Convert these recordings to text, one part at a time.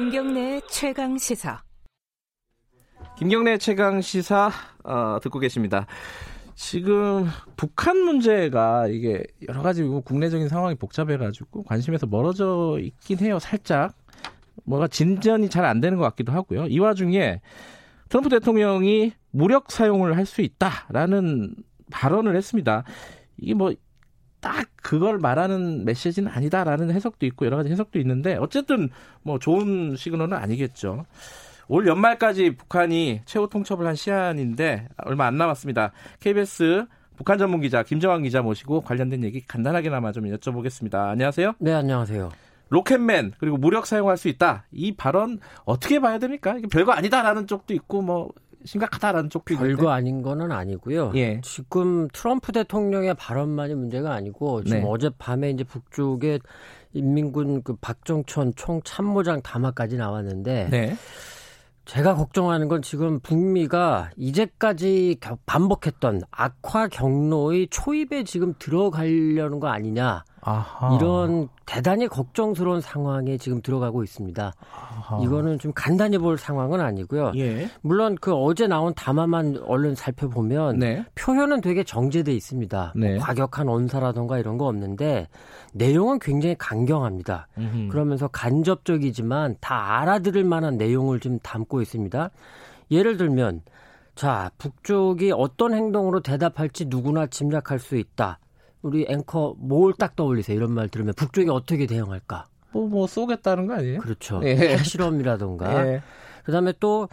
김경래 최강 시사. 김경래 최강 시사 어, 듣고 계십니다. 지금 북한 문제가 이게 여러 가지 국내적인 상황이 복잡해가지고 관심에서 멀어져 있긴 해요. 살짝 뭐가 진전이 잘 안 되는 것 같기도 하고요. 이 와중에 트럼프 대통령이 무력 사용을 할 수 있다라는 발언을 했습니다. 이게 뭐 딱 그걸 말하는 메시지는 아니다라는 해석도 있고 여러 가지 해석도 있는데 어쨌든 뭐 좋은 시그널은 아니겠죠. 올 연말까지 북한이 최후 통첩을 한 시한인데 얼마 안 남았습니다. KBS 북한 전문 기자 김정환 기자 모시고 관련된 얘기 간단하게나마 좀 여쭤보겠습니다. 안녕하세요. 네, 안녕하세요. 로켓맨 그리고 무력 사용할 수 있다. 이 발언 어떻게 봐야 됩니까? 이게 별거 아니다라는 쪽도 있고 뭐 심각하다라는 쪽도 있는데 아닌 거는 아니고요. 예. 지금 트럼프 대통령의 발언만이 문제가 아니고 지금 네. 어젯밤에 이제 북쪽에 인민군 그 박정천 총 참모장 담화까지 나왔는데 네. 제가 걱정하는 건 지금 북미가 이제까지 반복했던 악화 경로의 초입에 지금 들어가려는 거 아니냐. 아하. 이런 대단히 걱정스러운 상황에 지금 들어가고 있습니다. 아하. 이거는 좀 간단히 볼 상황은 아니고요. 예. 물론 그 어제 나온 담화만 얼른 살펴보면 네. 표현은 되게 정제돼 있습니다. 네. 뭐 과격한 언사라던가 이런 거 없는데 내용은 굉장히 강경합니다. 음흠. 그러면서 간접적이지만 다 알아들을 만한 내용을 좀 담고 있습니다. 예를 들면 자, 북쪽이 어떤 행동으로 대답할지 누구나 짐작할 수 있다. 우리 앵커 뭘 딱 떠올리세요? 이런 말 들으면 북쪽이 어떻게 대응할까? 뭐, 뭐 쏘겠다는 거 아니에요? 그렇죠. 예. 핵실험이라던가. 예. 그 다음에 또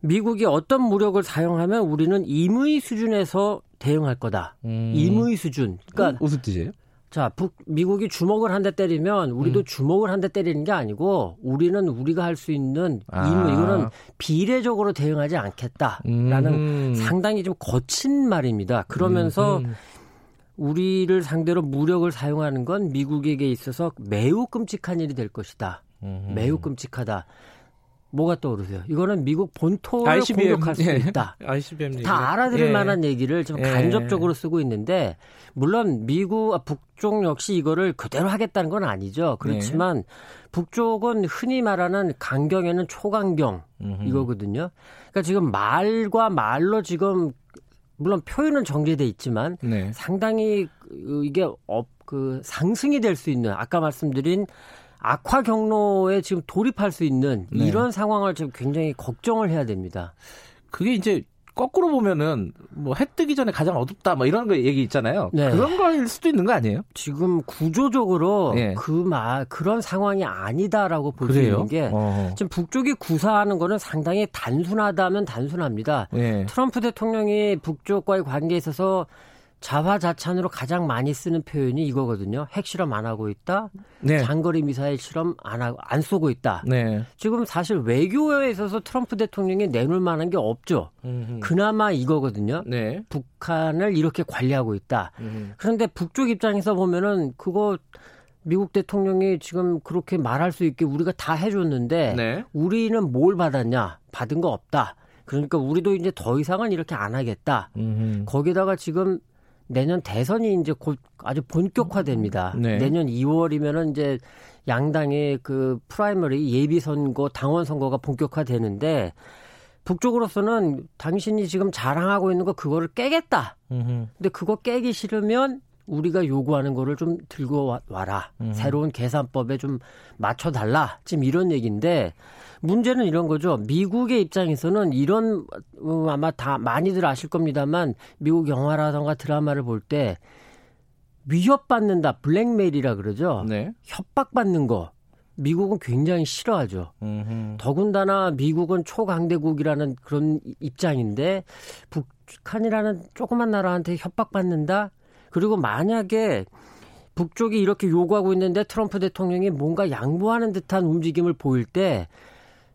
미국이 어떤 무력을 사용하면 우리는 임의 수준에서 대응할 거다. 음. 임의 수준. 그러니까 무슨 뜻이에요? 자, 북 미국이 주먹을 한 대 때리면 우리도 음. 주먹을 한 대 때리는 게 아니고 우리는 우리가 할 수 있는 아. 임무 이거는 비례적으로 대응하지 않겠다라는 음. 상당히 좀 거친 말입니다. 그러면서 음. 우리를 상대로 무력을 사용하는 건 미국에게 있어서 매우 끔찍한 일이 될 것이다. 음. 매우 끔찍하다. 뭐가 떠오르세요? 이거는 미국 본토를 ICBM, 공격할 수 예. 있다. ICBM 다 알아들을 예. 만한 얘기를 좀 예. 간접적으로 쓰고 있는데 물론 미국 아, 북쪽 역시 이거를 그대로 하겠다는 건 아니죠. 그렇지만 예. 북쪽은 흔히 말하는 강경에는 초강경 음흠. 이거거든요. 그러니까 지금 말과 말로 지금 물론 표현은 정제돼 있지만 네. 상당히 이게 업, 그 상승이 될 수 있는 아까 말씀드린 악화 경로에 지금 돌입할 수 있는 네. 이런 상황을 지금 굉장히 걱정을 해야 됩니다. 그게 이제 거꾸로 보면은 뭐 해 뜨기 전에 가장 어둡다 뭐 이런 거 얘기 있잖아요. 네. 그런 거일 수도 있는 거 아니에요? 지금 구조적으로 네. 그말 그런 상황이 아니다라고 볼 수 있는 게 어. 지금 북쪽이 구사하는 거는 상당히 단순하다면 단순합니다. 네. 트럼프 대통령이 북쪽과의 관계에 있어서 자화자찬으로 가장 많이 쓰는 표현이 이거거든요. 핵실험 안 하고 있다. 네. 장거리 미사일 실험 안 하고 안 쏘고 있다. 네. 지금 사실 외교에 있어서 트럼프 대통령이 내놓을 만한 게 없죠. 음흠. 그나마 이거거든요. 네. 북한을 이렇게 관리하고 있다. 음흠. 그런데 북쪽 입장에서 보면은 그거 미국 대통령이 지금 그렇게 말할 수 있게 우리가 다 해줬는데 네. 우리는 뭘 받았냐? 받은 거 없다. 그러니까 우리도 이제 더 이상은 이렇게 안 하겠다. 음흠. 거기다가 지금 내년 대선이 이제 곧 아주 본격화됩니다. 네. 내년 2월이면은 이제 양당의 그 primary 예비 선거, 당원 선거가 본격화되는데 북쪽으로서는 당신이 지금 자랑하고 있는 거 그거를 깨겠다. 음흠. 근데 그거 깨기 싫으면 우리가 요구하는 거를 좀 들고 와 라. 음. 새로운 계산법에 좀 맞춰달라. 지금 이런 얘기인데 문제는 이런 거죠. 미국의 입장에서는 이런 어, 아마 다 많이들 아실 겁니다만 미국 영화라던가 드라마를 볼 때 위협받는다 블랙메일이라 그러죠. 네. 협박받는 거 미국은 굉장히 싫어하죠. 음흠. 더군다나 미국은 초강대국이라는 그런 입장인데 북한이라는 조그만 나라한테 협박받는다. 그리고 만약에 북쪽이 이렇게 요구하고 있는데 트럼프 대통령이 뭔가 양보하는 듯한 움직임을 보일 때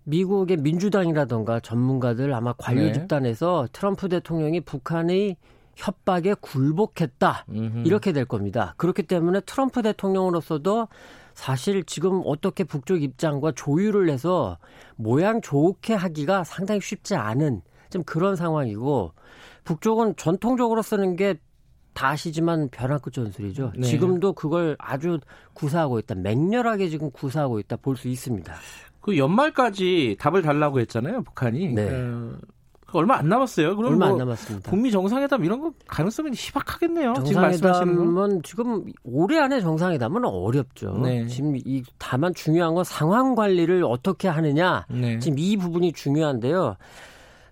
미국의 민주당이라던가 전문가들 아마 관료 네. 집단에서 트럼프 대통령이 북한의 협박에 굴복했다 음흠. 이렇게 될 겁니다. 그렇기 때문에 트럼프 대통령으로서도 사실 지금 어떻게 북쪽 입장과 조율을 해서 모양 좋게 하기가 상당히 쉽지 않은 좀 그런 상황이고 북쪽은 전통적으로 쓰는 게 다 아시지만 벼랑끝 전술이죠. 네. 지금도 그걸 아주 구사하고 있다. 맹렬하게 지금 구사하고 있다 볼 수 있습니다. 그 연말까지 답을 달라고 했잖아요, 북한이. 네. 어, 얼마 안 남았어요. 그럼 얼마 뭐 안 남았습니다. 북미 정상회담 이런 거 가능성이 희박하겠네요. 정상회담은 지금, 지금 올해 안에 정상회담은 어렵죠. 네. 지금 이 다만 중요한 건 상황 관리를 어떻게 하느냐. 네. 지금 이 부분이 중요한데요.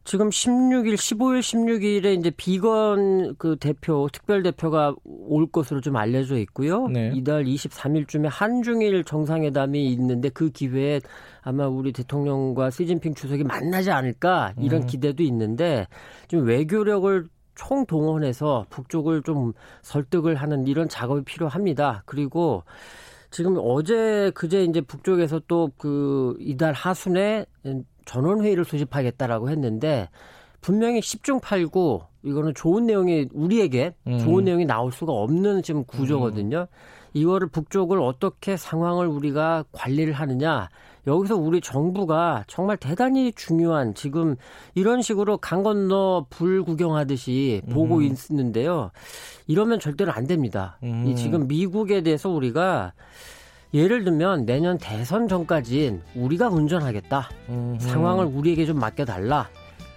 지금 16일, 15일, 16일에 이제 비건 그 대표, 특별 대표가 올 것으로 좀 알려져 있고요. 네. 이달 23일쯤에 한중일 정상회담이 있는데 그 기회에 아마 우리 대통령과 시진핑 주석이 만나지 않을까 이런 음. 기대도 있는데 좀 외교력을 총동원해서 북쪽을 좀 설득을 하는 이런 작업이 필요합니다. 그리고 지금 어제 그제 이제 북쪽에서 또 그 이달 하순에 전원회의를 소집하겠다라고 했는데 분명히 10중 8구 이거는 좋은 내용이 우리에게 음. 좋은 내용이 나올 수가 없는 지금 구조거든요. 음. 이거를 북쪽을 어떻게 상황을 우리가 관리를 하느냐 여기서 우리 정부가 정말 대단히 중요한 지금 이런 식으로 강 건너 불 구경하듯이 보고 음. 있는데요. 이러면 절대로 안 됩니다. 음. 이 지금 미국에 대해서 우리가 예를 들면 내년 대선 전까지는 우리가 운전하겠다. 음 상황을 우리에게 좀 맡겨달라.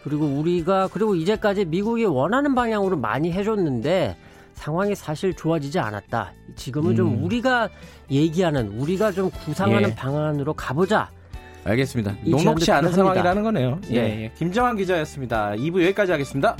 그리고 우리가 그리고 이제까지 미국이 원하는 방향으로 많이 해줬는데 상황이 사실 좋아지지 않았다. 지금은 음. 좀 우리가 얘기하는 우리가 좀 구상하는 예. 방안으로 가보자. 알겠습니다. 녹록치 않은 상황이라는 거네요. 예. 예. 김정환 기자였습니다. 2부 여기까지 하겠습니다.